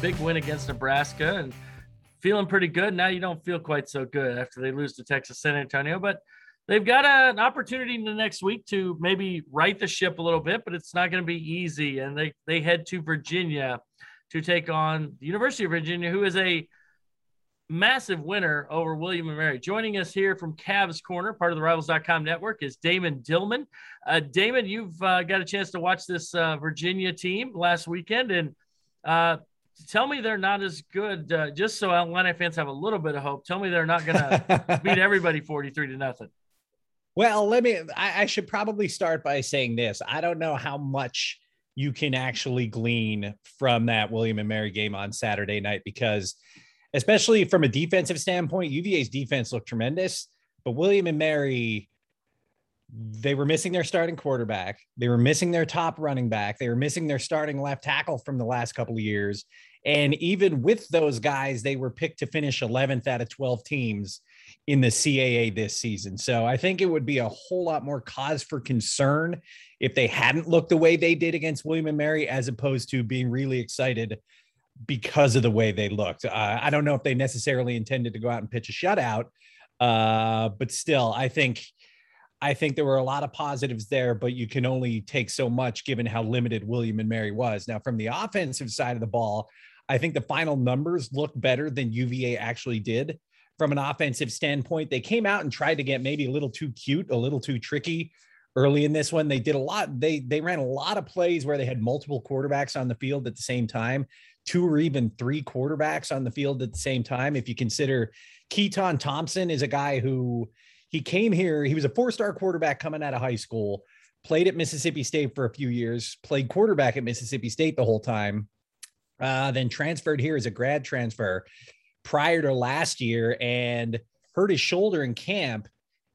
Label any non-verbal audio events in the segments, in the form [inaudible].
big win against Nebraska and feeling pretty good. Now you don't feel quite so good after they lose to Texas San Antonio, but they've got a, an opportunity in the next week to maybe right the ship a little bit, but it's not going to be easy. And they they head to Virginia to take on the University of Virginia, who is a massive winner over William and Mary. Joining us here from Cavs Corner, part of the Rivals.com network, is Damon Dillman. Uh, Damon, you've uh, got a chance to watch this uh, Virginia team last weekend, and uh, tell me they're not as good. Uh, just so Atlanta fans have a little bit of hope. Tell me they're not going [laughs] to beat everybody forty-three to nothing. Well, let me. I, I should probably start by saying this. I don't know how much you can actually glean from that William and Mary game on Saturday night because especially from a defensive standpoint. UVA's defense looked tremendous, but William and Mary, they were missing their starting quarterback. They were missing their top running back. They were missing their starting left tackle from the last couple of years. And even with those guys, they were picked to finish 11th out of 12 teams in the CAA this season. So I think it would be a whole lot more cause for concern if they hadn't looked the way they did against William and Mary, as opposed to being really excited because of the way they looked. Uh, I don't know if they necessarily intended to go out and pitch a shutout, uh, but still, I think I think there were a lot of positives there, but you can only take so much given how limited William and Mary was. Now, from the offensive side of the ball, I think the final numbers look better than UVA actually did. From an offensive standpoint, they came out and tried to get maybe a little too cute, a little too tricky early in this one. They did a lot. They they ran a lot of plays where they had multiple quarterbacks on the field at the same time two or even three quarterbacks on the field at the same time. If you consider Keytaon Thompson is a guy who he came here, he was a four star quarterback coming out of high school, played at Mississippi State for a few years, played quarterback at Mississippi State the whole time, uh, then transferred here as a grad transfer prior to last year and hurt his shoulder in camp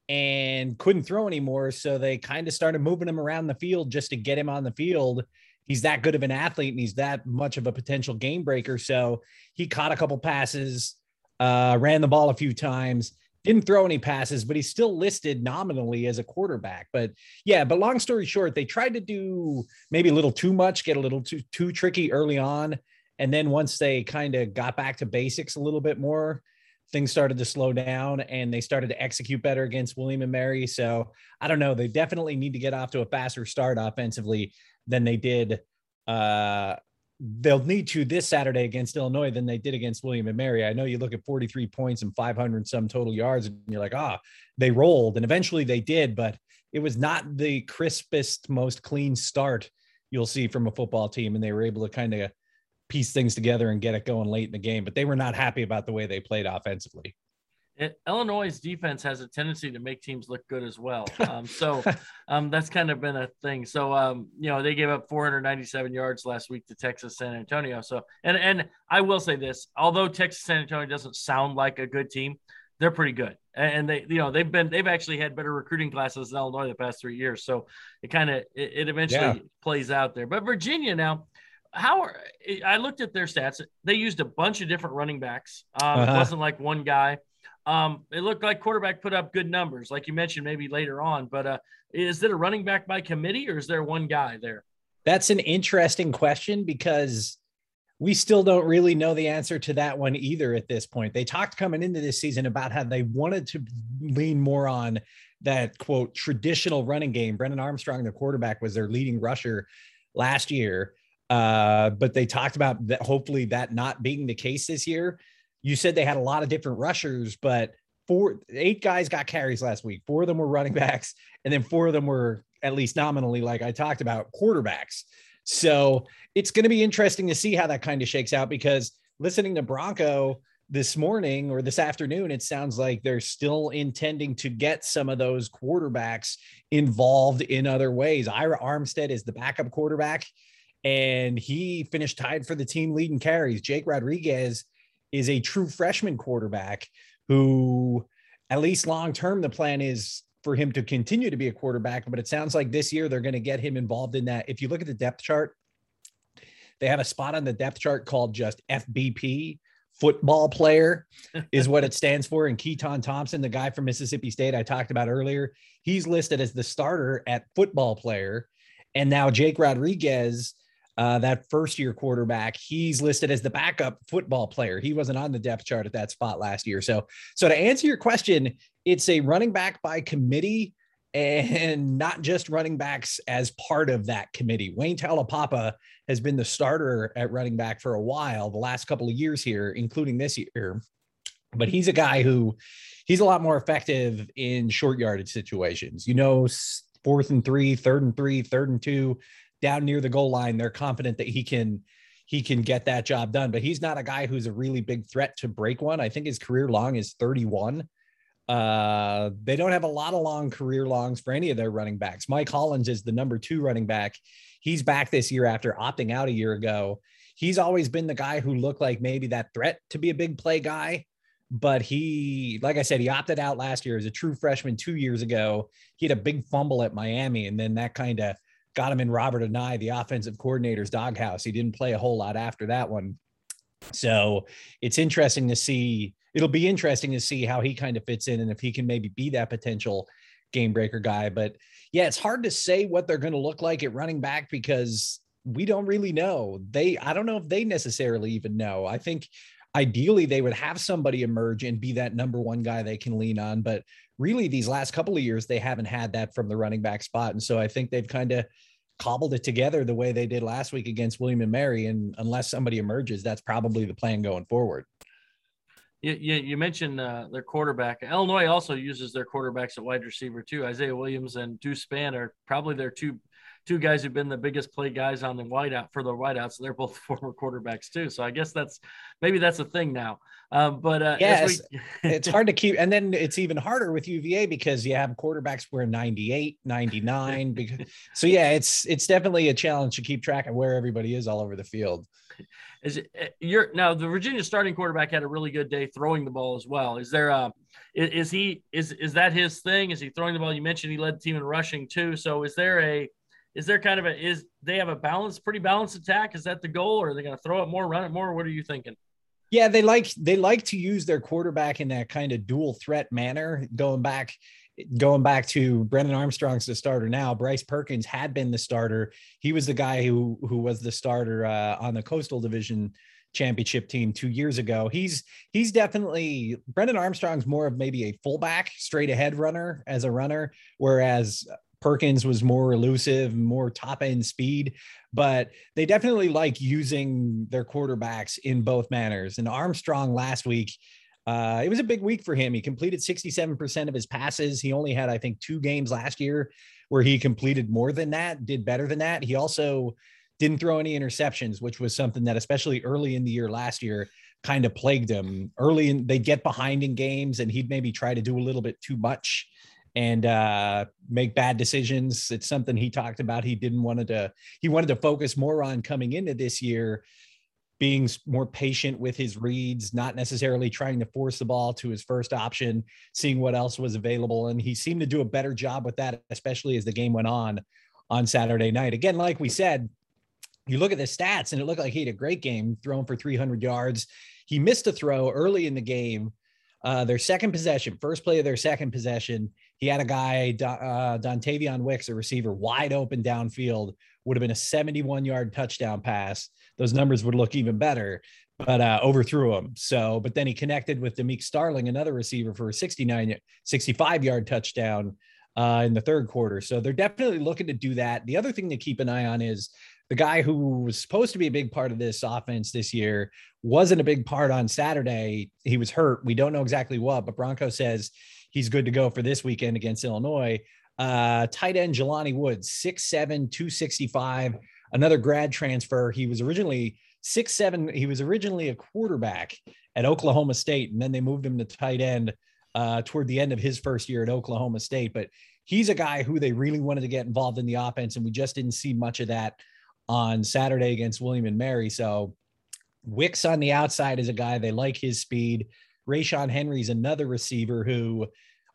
and couldn't throw anymore. So they kind of started moving him around the field just to get him on the field he's that good of an athlete and he's that much of a potential game breaker. So he caught a couple passes, uh, ran the ball a few times, didn't throw any passes, but he's still listed nominally as a quarterback. But yeah, but long story short, they tried to do maybe a little too much, get a little too too tricky early on. And then once they kind of got back to basics a little bit more, things started to slow down and they started to execute better against William and Mary. So I don't know. They definitely need to get off to a faster start offensively than they did. Uh, they'll need to this Saturday against Illinois than they did against William and Mary. I know you look at 43 points and 500 some total yards, and you're like, ah, they rolled, and eventually they did, but it was not the crispest, most clean start you'll see from a football team, and they were able to kind of piece things together and get it going late in the game. But they were not happy about the way they played offensively. It, Illinois' defense has a tendency to make teams look good as well. [laughs] Um, so um, that's kind of been a thing. So um, you know they gave up 497 yards last week to Texas San Antonio. So and and I will say this, although Texas San Antonio doesn't sound like a good team, they're pretty good. And they you know they've been they've actually had better recruiting classes than Illinois the past three years. So it kind of it, it, eventually yeah. plays out there. But Virginia now. How are, I looked at their stats. They used a bunch of different running backs. Um, uh-huh. It wasn't like one guy. Um, it looked like quarterback put up good numbers, like you mentioned, maybe later on. But uh, is it a running back by committee, or is there one guy there? That's an interesting question because we still don't really know the answer to that one either at this point. They talked coming into this season about how they wanted to lean more on that quote traditional running game. Brennan Armstrong, the quarterback, was their leading rusher last year. Uh, but they talked about that hopefully that not being the case this year you said they had a lot of different rushers, but four, eight guys got carries last week. Four of them were running [laughs] backs, and then four of them were at least nominally, like I talked about, quarterbacks. So it's going to be interesting to see how that kind of shakes out because listening to Bronco this morning or this afternoon, it sounds like they're still intending to get some of those quarterbacks involved in other ways. Ira Armstead is the backup quarterback, and he finished tied for the team leading carries. Jake Rodriguez is a true freshman quarterback who, at least long term, the plan is for him to continue to be a quarterback. But it sounds like this year they're going to get him involved in that. If you look at the depth chart, they have a spot on the depth chart called just FBP, football player [laughs] is what it stands for. And Keytaon Thompson, the guy from Mississippi State I talked about earlier, he's listed as the starter at football player. And now Jake Rodriguez, uh, that first year quarterback, he's listed as the backup football player. He wasn't on the depth chart at that spot last year. So, so to answer your question, it's a running back by committee and [laughs] not just running backs as part of that committee. Wayne Taulapapa has been the starter at running back for a while, the last couple of years here, including this year. But he's a guy who he's a lot more effective in short yardage situations. You know, fourth and three, third and three, third and two, down near the goal line. They're confident that he can he can get that job done. But he's not a guy who's a really big threat to break one. I think his career long is 31. Uh, they don't have a lot of long career longs for any of their running backs. Mike Hollins is the number two running back. He's back this year after opting out a year ago. He's always been the guy who looked like maybe that threat to be a big play guy. But he, like I said, he opted out last year as a true freshman two years ago. He had a big fumble at Miami, and then that kind of got him in Robert Anae, the offensive coordinator's doghouse. He didn't play a whole lot after that one. So it's interesting to see it'll be interesting to see how he kind of fits in and if he can maybe be that potential game breaker guy. But yeah, it's hard to say what they're going to look like at running back because we don't really know. They, I don't know if they necessarily even know. I think ideally they would have somebody emerge and be that number one guy they can lean on. But really, these last couple of years, they haven't had that from the running back spot. And so I think they've kind of cobbled it together the way they did last week against William and Mary. And unless somebody emerges, that's probably the plan going forward. You, you, mentioned uh, their quarterback. Illinois also uses their quarterbacks at wide receiver too. Isaiah Williams and Deuce Spann are probably their two two guys who've been the biggest play guys on the whiteout for the whiteouts. They're both [laughs] former quarterbacks too. So I guess that's maybe that's a thing now. Um, but uh, yes, we... it's hard to keep. And then it's even harder with UVA because you have quarterbacks where 98, 99. because, [laughs] so yeah, it's it's definitely a challenge to keep track of where everybody is all over the field. Is it eh, you're now the Virginia starting quarterback had a really good day throwing the ball as well. Is there a is, is he is is that his thing? Is he throwing the ball? You mentioned he led the team in rushing too. So is there a is there kind of a is they have a balance, pretty balanced attack? Is that the goal, or are they going to throw it more, run it more? What are you thinking? Yeah, they like they like to use their quarterback in that kind of dual threat manner. Going back, going back to Brennan Armstrong's the starter now. Bryce Perkins had been the starter. He was the guy who who was the starter uh, on the Coastal Division championship team two years ago. He's he's definitely Brennan Armstrong's more of maybe a fullback, straight ahead runner as a runner, whereas Perkins was more elusive, more top end speed, but they definitely like using their quarterbacks in both manners. And Armstrong last week, uh, it was a big week for him. He completed 67% of his passes. He only had, I think, two games last year where he completed more than that, did better than that. He also didn't throw any interceptions, which was something that, especially early in the year last year, kind of plagued him. Early in, they'd get behind in games and he'd maybe try to do a little bit too much and uh, make bad decisions. It's something he talked about. He didn't want to. He wanted to focus more on coming into this year, being more patient with his reads, not necessarily trying to force the ball to his first option, seeing what else was available, and he seemed to do a better job with that, especially as the game went on on Saturday night. Again, like we said, you look at the stats, and it looked like he had a great game, throwing for 300 yards. He missed a throw early in the game. Uh, their second possession, first play of their second possession, he had a guy, uh, Dontayvion Wicks, a receiver, wide open downfield, would have been a 71 yard touchdown pass. Those numbers would look even better, but uh, overthrew him. So, but then he connected with Demick Starling, another receiver, for a 69, 65 yard touchdown uh, in the third quarter. So they're definitely looking to do that. The other thing to keep an eye on is the guy who was supposed to be a big part of this offense this year wasn't a big part on Saturday. He was hurt. We don't know exactly what, but Bronco says he's good to go for this weekend against Illinois. Uh, tight end Jelani Woods, 6'7, 265, another grad transfer. He was originally six seven. He was originally a quarterback at Oklahoma State, and then they moved him to tight end uh, toward the end of his first year at Oklahoma State. But he's a guy who they really wanted to get involved in the offense, and we just didn't see much of that on Saturday against William and Mary. So Wicks on the outside is a guy they like his speed. Ra'Shaun Henry's another receiver who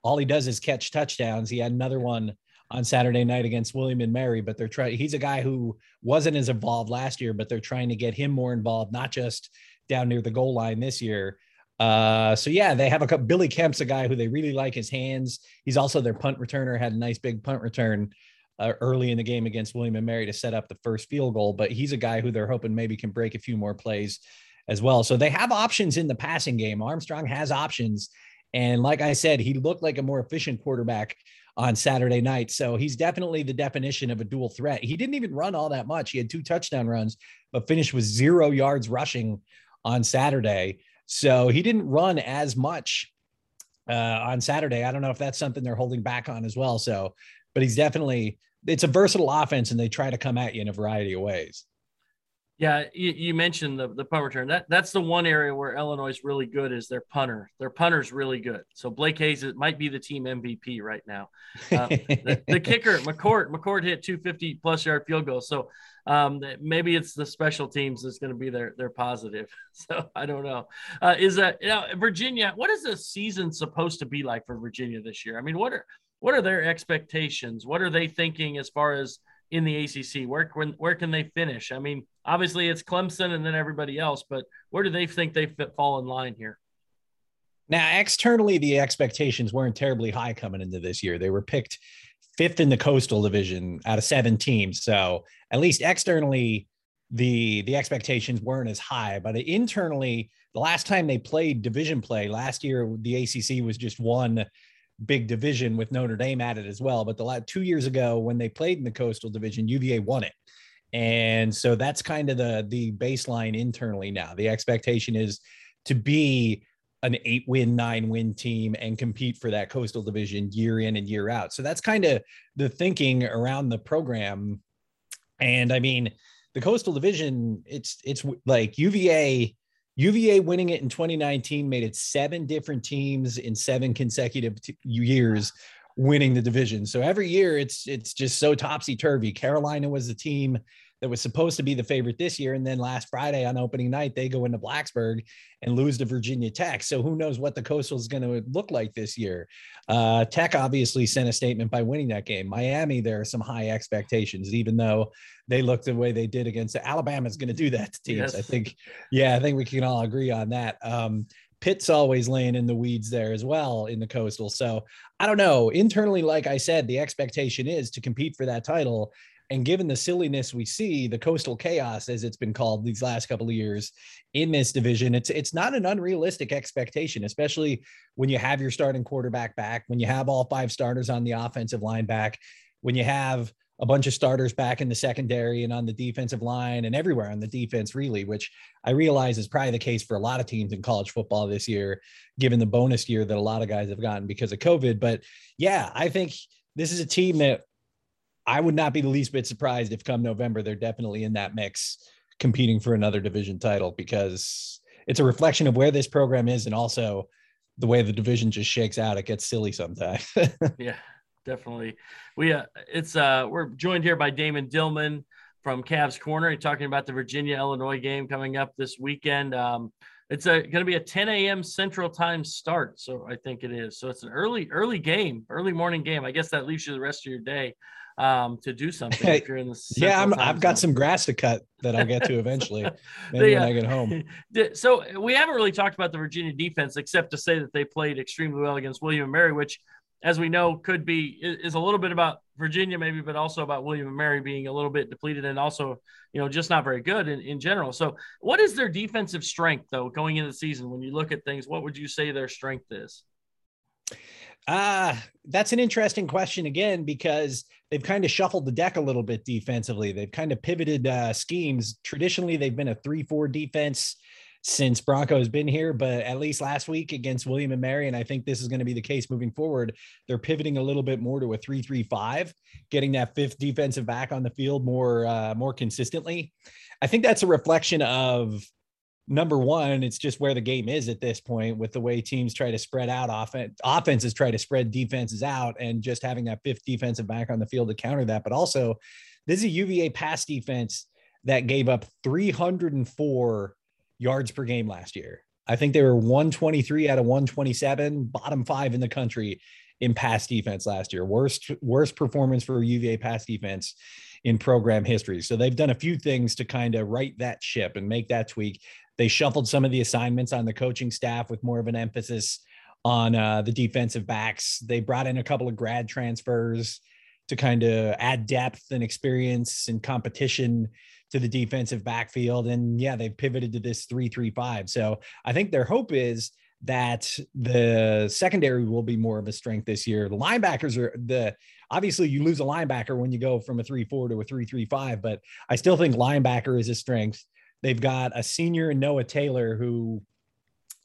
all he does is catch touchdowns. He had another one on Saturday night against William and Mary, but they're trying. He's a guy who wasn't as involved last year, but they're trying to get him more involved, not just down near the goal line this year. Uh, so yeah, they have a couple. Billy Kemp's a guy who they really like his hands. He's also their punt returner. Had a nice big punt return uh, early in the game against William and Mary to set up the first field goal. But he's a guy who they're hoping maybe can break a few more plays as well. So they have options in the passing game. Armstrong has options, and like I said, he looked like a more efficient quarterback on Saturday night. So he's definitely the definition of a dual threat. He didn't even run all that much. He had two touchdown runs, but finished with zero yards rushing on Saturday. So he didn't run as much uh, on Saturday. I don't know if that's something they're holding back on as well. So, but he's definitely it's a versatile offense, and they try to come at you in a variety of ways. Yeah, you, you, mentioned the, the punt return. That that's the one area where Illinois is really good is their punter. Their punter's really good. So Blake Hayes it might be the team MVP right now. Uh, [laughs] the, the, kicker McCourt McCourt hit 250 plus yard field goal. So um, maybe it's the special teams that's going to be their their positive. [laughs] So I don't know. Uh, is that you know Virginia? What is the season supposed to be like for Virginia this year? I mean, what are what are their expectations? What are they thinking as far as in the ACC? Where can where can they finish? I mean, obviously it's Clemson and then everybody else, but where do they think they fit, fall in line here? Now, externally, the expectations weren't terribly high coming into this year. They were picked fifth in the Coastal Division out of seven teams, so at least externally, the the expectations weren't as high. But internally, the last time they played division play last year, the ACC was just one big division with Notre Dame at it as well. But the last two years ago, when they played in the Coastal Division, UVA won it, and so that's kind of the the baseline internally now. The expectation is to be an eight win, nine win team and compete for that coastal division year in and year out. So that's kind of the thinking around the program. And I mean, the coastal division, it's it's like UVA UVA winning it in 2019 made it seven different teams in seven consecutive t- years winning the division. So every year it's it's just so topsy turvy. Carolina was the team that was supposed to be the favorite this year. And then last Friday on opening night, they go into Blacksburg and lose to Virginia Tech. So who knows what the Coastal is going to look like this year? Uh, Tech obviously sent a statement by winning that game. Miami, there are some high expectations, even though they looked the way they did against Alabama is going to do that to teams. Yes. I think, yeah, I think we can all agree on that. Um, Pitt's always laying in the weeds there as well in the coastal. So I don't know. Internally, like I said, the expectation is to compete for that title. And given the silliness we see, the coastal chaos, as it's been called these last couple of years in this division, it's it's not an unrealistic expectation, especially when you have your starting quarterback back, when you have all five starters on the offensive line back, when you have a bunch of starters back in the secondary and on the defensive line and everywhere on the defense, really, which I realize is probably the case for a lot of teams in college football this year, given the bonus year that a lot of guys have gotten because of COVID. But yeah, I think this is a team that I would not be the least bit surprised if come November they're definitely in that mix competing for another division title because it's a reflection of where this program is and also the way the division just shakes out. It gets silly sometimes. [laughs] yeah, definitely. We uh, it's uh we're joined here by Damon Dillman from Cavs Corner. talking about the Virginia Illinois game coming up this weekend. Um, it's a going to be a 10 a.m. Central Time start, so I think it is. So it's an early early game, early morning game. I guess that leaves you the rest of your day um, to do something if you're in the yeah i have got some grass to cut that i'll get to eventually [laughs] maybe when i get home. [laughs] So we haven't really talked about the virginia defense except to say that they played extremely well against william and mary which as we know could be is a little bit about virginia maybe but also about william and mary being a little bit depleted and also you know just not very good in, in general. So what is their defensive strength though going into the season? When you look at things what would you say their strength is Ah, that's an interesting question again because they've kind of shuffled the deck a little bit defensively. They've kind of pivoted uh, schemes. Traditionally, they've been a three-four defense since Bronco's been here, but at least last week against William and Mary, and I think this is going to be the case moving forward. They're pivoting a little bit more to a three-three-five, getting that fifth defensive back on the field more uh, more consistently. I think that's a reflection of number one, it's just where the game is at this point with the way teams try to spread out offense, offenses try to spread defenses out and just having that fifth defensive back on the field to counter that. But also, this is a UVA pass defense that gave up 304 yards per game last year. I think they were 123 out of 127, bottom five in the country in pass defense last year. Worst worst performance for UVA pass defense in program history. So they've done a few things to kind of right that ship and make that tweak They shuffled some of the assignments on the coaching staff with more of an emphasis on uh, the defensive backs. They brought in a couple of grad transfers to kind of add depth and experience and competition to the defensive backfield. And yeah, they've pivoted to this 335. So I think their hope is that the secondary will be more of a strength this year. The linebackers are the obviously you lose a linebacker when you go from a 3-4 to a 3-3-5, but I still think linebacker is a strength. They've got a senior Noah Taylor who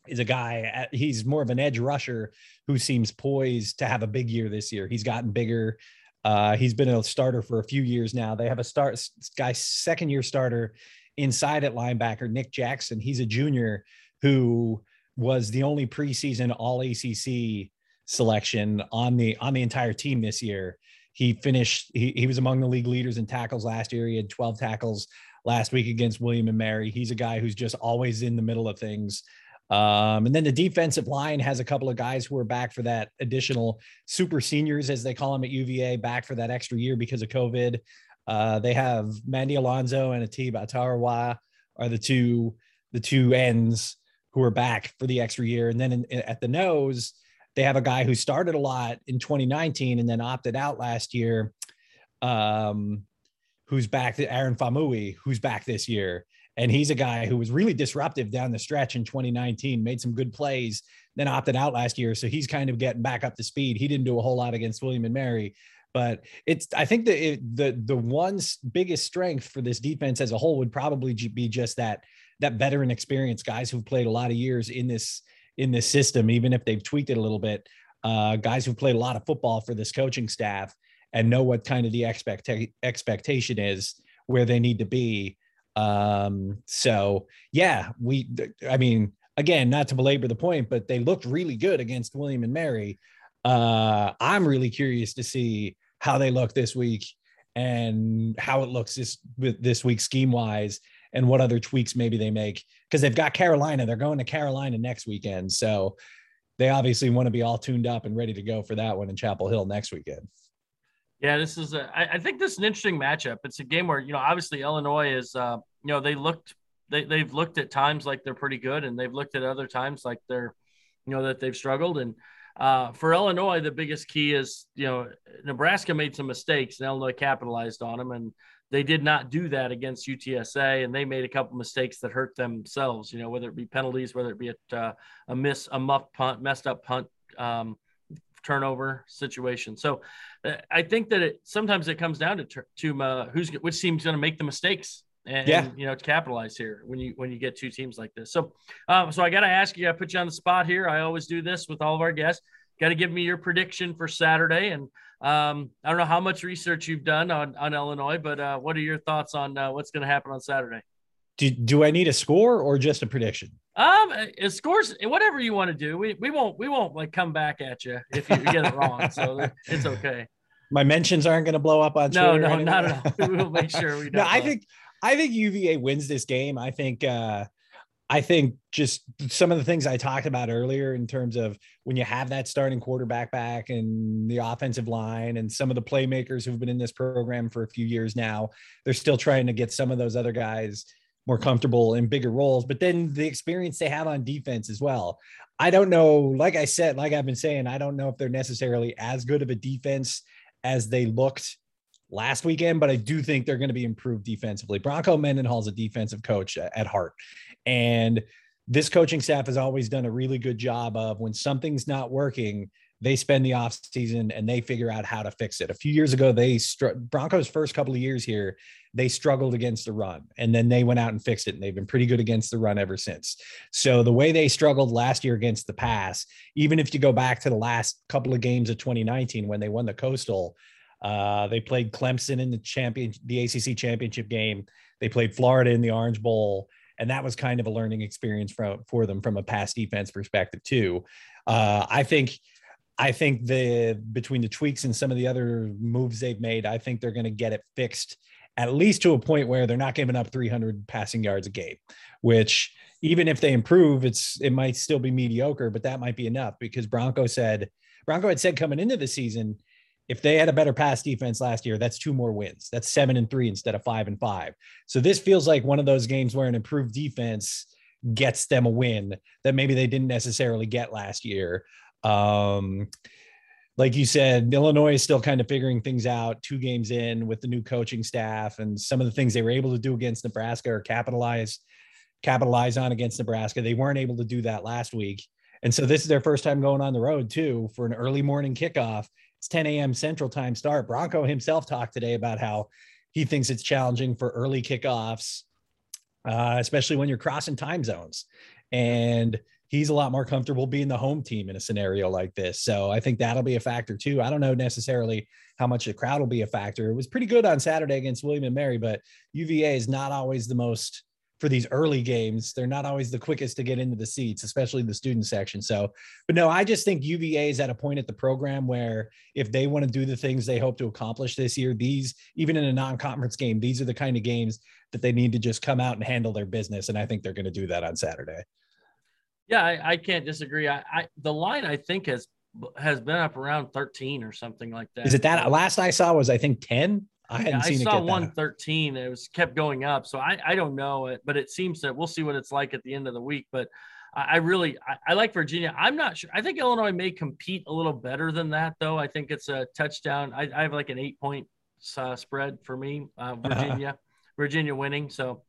is a guy he's more of an edge rusher who seems poised to have a big year this year. He's gotten bigger. Uh, he's been a starter for a few years now. They have a start guy second year starter inside at linebacker Nick Jackson. He's a junior who was the only preseason all ACC selection on the on the entire team this year. He finished he, he was among the league leaders in tackles last year. He had 12 tackles last week against William and Mary. He's a guy who's just always in the middle of things. Um, and then the defensive line has a couple of guys who are back for that additional super seniors, as they call them at UVA, back for that extra year because of COVID. Uh, they have Mandy Alonso and Atiba Atariwa are the two the two ends who are back for the extra year. And then in, in, at the nose, they have a guy who started a lot in 2019 and then opted out last year. Um, who's back? Aaron Faumui, who's back this year, and he's a guy who was really disruptive down the stretch in 2019, made some good plays, then opted out last year. So he's kind of getting back up to speed. He didn't do a whole lot against William and Mary, but it's I think the the the one biggest strength for this defense as a whole would probably be just that that veteran experience, guys who've played a lot of years in this in this system, even if they've tweaked it a little bit. Uh, guys who've played a lot of football for this coaching staff and know what kind of the expect expectation is where they need to be. Um, so yeah, we I mean, again, not to belabor the point, but they looked really good against William and Mary. Uh, I'm really curious to see how they look this week and how it looks this this week scheme wise and what other tweaks maybe they make because they've got Carolina. They're going to Carolina next weekend, so they obviously want to be all tuned up and ready to go for that one in Chapel Hill next weekend. Yeah, this is a. I, I think this is an interesting matchup. It's a game where you know obviously Illinois is uh, you know they looked they they've looked at times like they're pretty good and they've looked at other times like they're you know that they've struggled and uh, for Illinois the biggest key is you know Nebraska made some mistakes and Illinois capitalized on them and they did not do that against UTSA, and they made a couple mistakes that hurt themselves. You know, whether it be penalties, whether it be a, uh, a miss, a muff punt, messed up punt, um, turnover situation. So, uh, I think that it sometimes it comes down to to uh, who's which team's going to make the mistakes. And, yeah. you know, to capitalize here when you when you get two teams like this. So, uh, so I got to ask you, I put you on the spot here. I always do this with all of our guests. Got to give me your prediction for Saturday, and um, I don't know how much research you've done on, on Illinois, but uh, what are your thoughts on uh, what's going to happen on Saturday? Do, do I need a score or just a prediction? Um, it scores whatever you want to do. We we won't we won't like come back at you if you get it wrong. so [laughs] it's okay. My mentions aren't going to blow up on no, Twitter. No, no, not at all. [laughs] We'll make sure we. Don't no, I think I think UVA wins this game. I think uh, I think just some of the things I talked about earlier in terms of when you have that starting quarterback back and the offensive line and some of the playmakers who've been in this program for a few years now, they're still trying to get some of those other guys more comfortable in bigger roles, but then the experience they have on defense as well. I don't know, like I said, like I've been saying, I don't know if they're necessarily as good of a defense as they looked last weekend, but I do think they're going to be improved defensively. Bronco Mendenhall's a defensive coach at heart. And this coaching staff has always done a really good job of when something's not working, they spend the off season and they figure out how to fix it. A few years ago, they str- Broncos' first couple of years here, they struggled against the run, and then they went out and fixed it, and they've been pretty good against the run ever since. So the way they struggled last year against the pass, even if you go back to the last couple of games of 2019 when they won the Coastal, uh, they played Clemson in the champion, the ACC championship game. They played Florida in the Orange Bowl, and that was kind of a learning experience for for them from a pass defense perspective too. Uh, I think. I think the between the tweaks and some of the other moves they've made, I think they're going to get it fixed at least to a point where they're not giving up 300 passing yards a game, which even if they improve, it's it might still be mediocre, but that might be enough because Bronco said Bronco had said coming into the season if they had a better pass defense last year, that's two more wins. That's seven and three instead of five and five. So this feels like one of those games where an improved defense gets them a win that maybe they didn't necessarily get last year. Um, like you said, Illinois is still kind of figuring things out two games in with the new coaching staff and some of the things they were able to do against Nebraska or capitalize capitalize on against Nebraska. They weren't able to do that last week. And so this is their first time going on the road too for an early morning kickoff. It's 10 a.m. Central Time start. Bronco himself talked today about how he thinks it's challenging for early kickoffs, uh, especially when you're crossing time zones. And he's a lot more comfortable being the home team in a scenario like this. So I think that'll be a factor too. I don't know necessarily how much the crowd will be a factor. It was pretty good on Saturday against William and Mary, but UVA is not always the most for these early games. They're not always the quickest to get into the seats, especially the student section. So, but no, I just think UVA is at a point at the program where if they want to do the things they hope to accomplish this year, these, even in a non conference game, these are the kind of games that they need to just come out and handle their business. And I think they're going to do that on Saturday. Yeah, I, I can't disagree. I, I, the line I think has has been up around 13 or something like that. Is it that last I saw was I think 10? I hadn't yeah, seen I saw 113. It was kept going up. So I, I don't know it, but it seems that we'll see what it's like at the end of the week. But I, I really I, I, like Virginia. I'm not sure. I think Illinois may compete a little better than that, though. I think it's a touchdown. I, I have like an eight point uh, spread for me, uh, Virginia, uh-huh. Virginia winning. So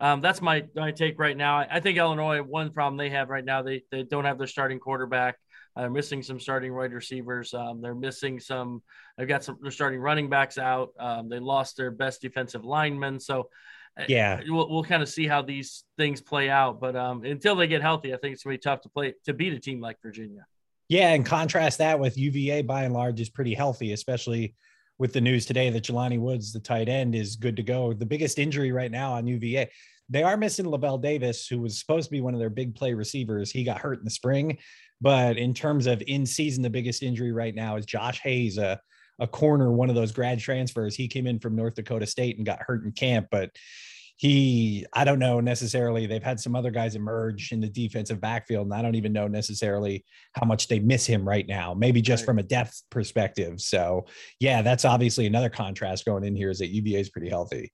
um, that's my my take right now. I, I think Illinois. One problem they have right now, they they don't have their starting quarterback. They're missing some starting wide receivers. Um, they're missing some. They've got some. They're starting running backs out. Um, they lost their best defensive lineman. So uh, yeah, we'll, we'll kind of see how these things play out. But um, until they get healthy, I think it's gonna be tough to play to beat a team like Virginia. Yeah, and contrast that with UVA by and large is pretty healthy, especially with the news today that Jelani Woods, the tight end, is good to go. The biggest injury right now on UVA, they are missing Lavel Davis, who was supposed to be one of their big play receivers. He got hurt in the spring. But in terms of in season, the biggest injury right now is Josh Hayes, a, a corner, one of those grad transfers. He came in from North Dakota State and got hurt in camp, but he, I don't know necessarily. They've had some other guys emerge in the defensive backfield, and I don't even know necessarily how much they miss him right now. Maybe just right. from a depth perspective. So, yeah, that's obviously another contrast going in here is that UVA is pretty healthy.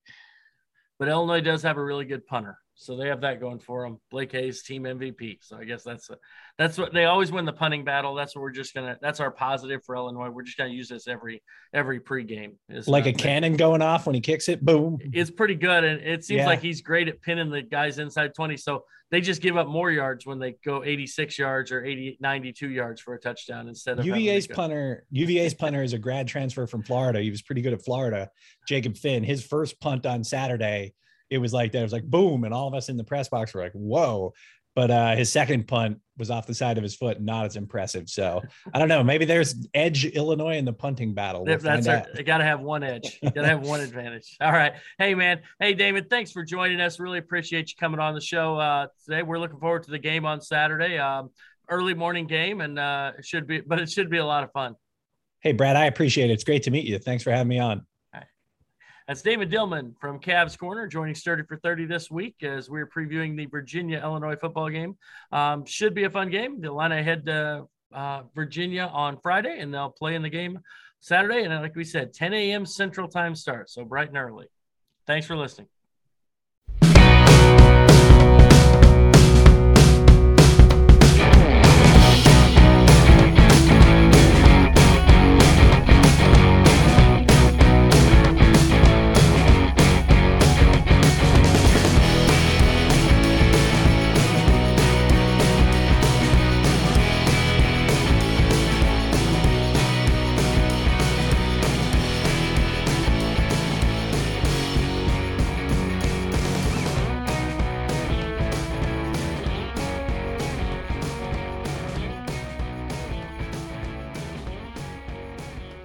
But Illinois does have a really good punter. So they have that going for them. Blake Hayes, team MVP. So I guess that's a, that's what they always win the punting battle. That's what we're just gonna. That's our positive for Illinois. We're just gonna use this every every pregame. It's like a cannon going off when he kicks it. Boom. It's pretty good, and it seems yeah. like he's great at pinning the guys inside twenty. So they just give up more yards when they go 86 yards or 80 92 yards for a touchdown instead of UVA's punter. UVA's punter is a grad transfer from Florida. He was pretty good at Florida. Jacob Finn. His first punt on Saturday it was like that. It was like boom, and all of us in the press box were like, "Whoa!" But uh, his second punt was off the side of his foot, not as impressive. So [laughs] I don't know. Maybe there's edge Illinois in the punting battle. We'll That's our, you got to have one edge. You got to have one advantage. All right. Hey man. Hey David. Thanks for joining us. Really appreciate you coming on the show uh, today. We're looking forward to the game on Saturday. Um, early morning game, and uh, it should be, but it should be a lot of fun. Hey Brad, I appreciate it. It's great to meet you. Thanks for having me on. That's David Dillman from Cavs Corner joining Sturdy for 30 this week as we're previewing the Virginia Illinois football game. Um, should be a fun game. The Illini head to uh, Virginia on Friday and they'll play in the game Saturday. And like we said, 10 a.m. Central Time start. So bright and early. Thanks for listening.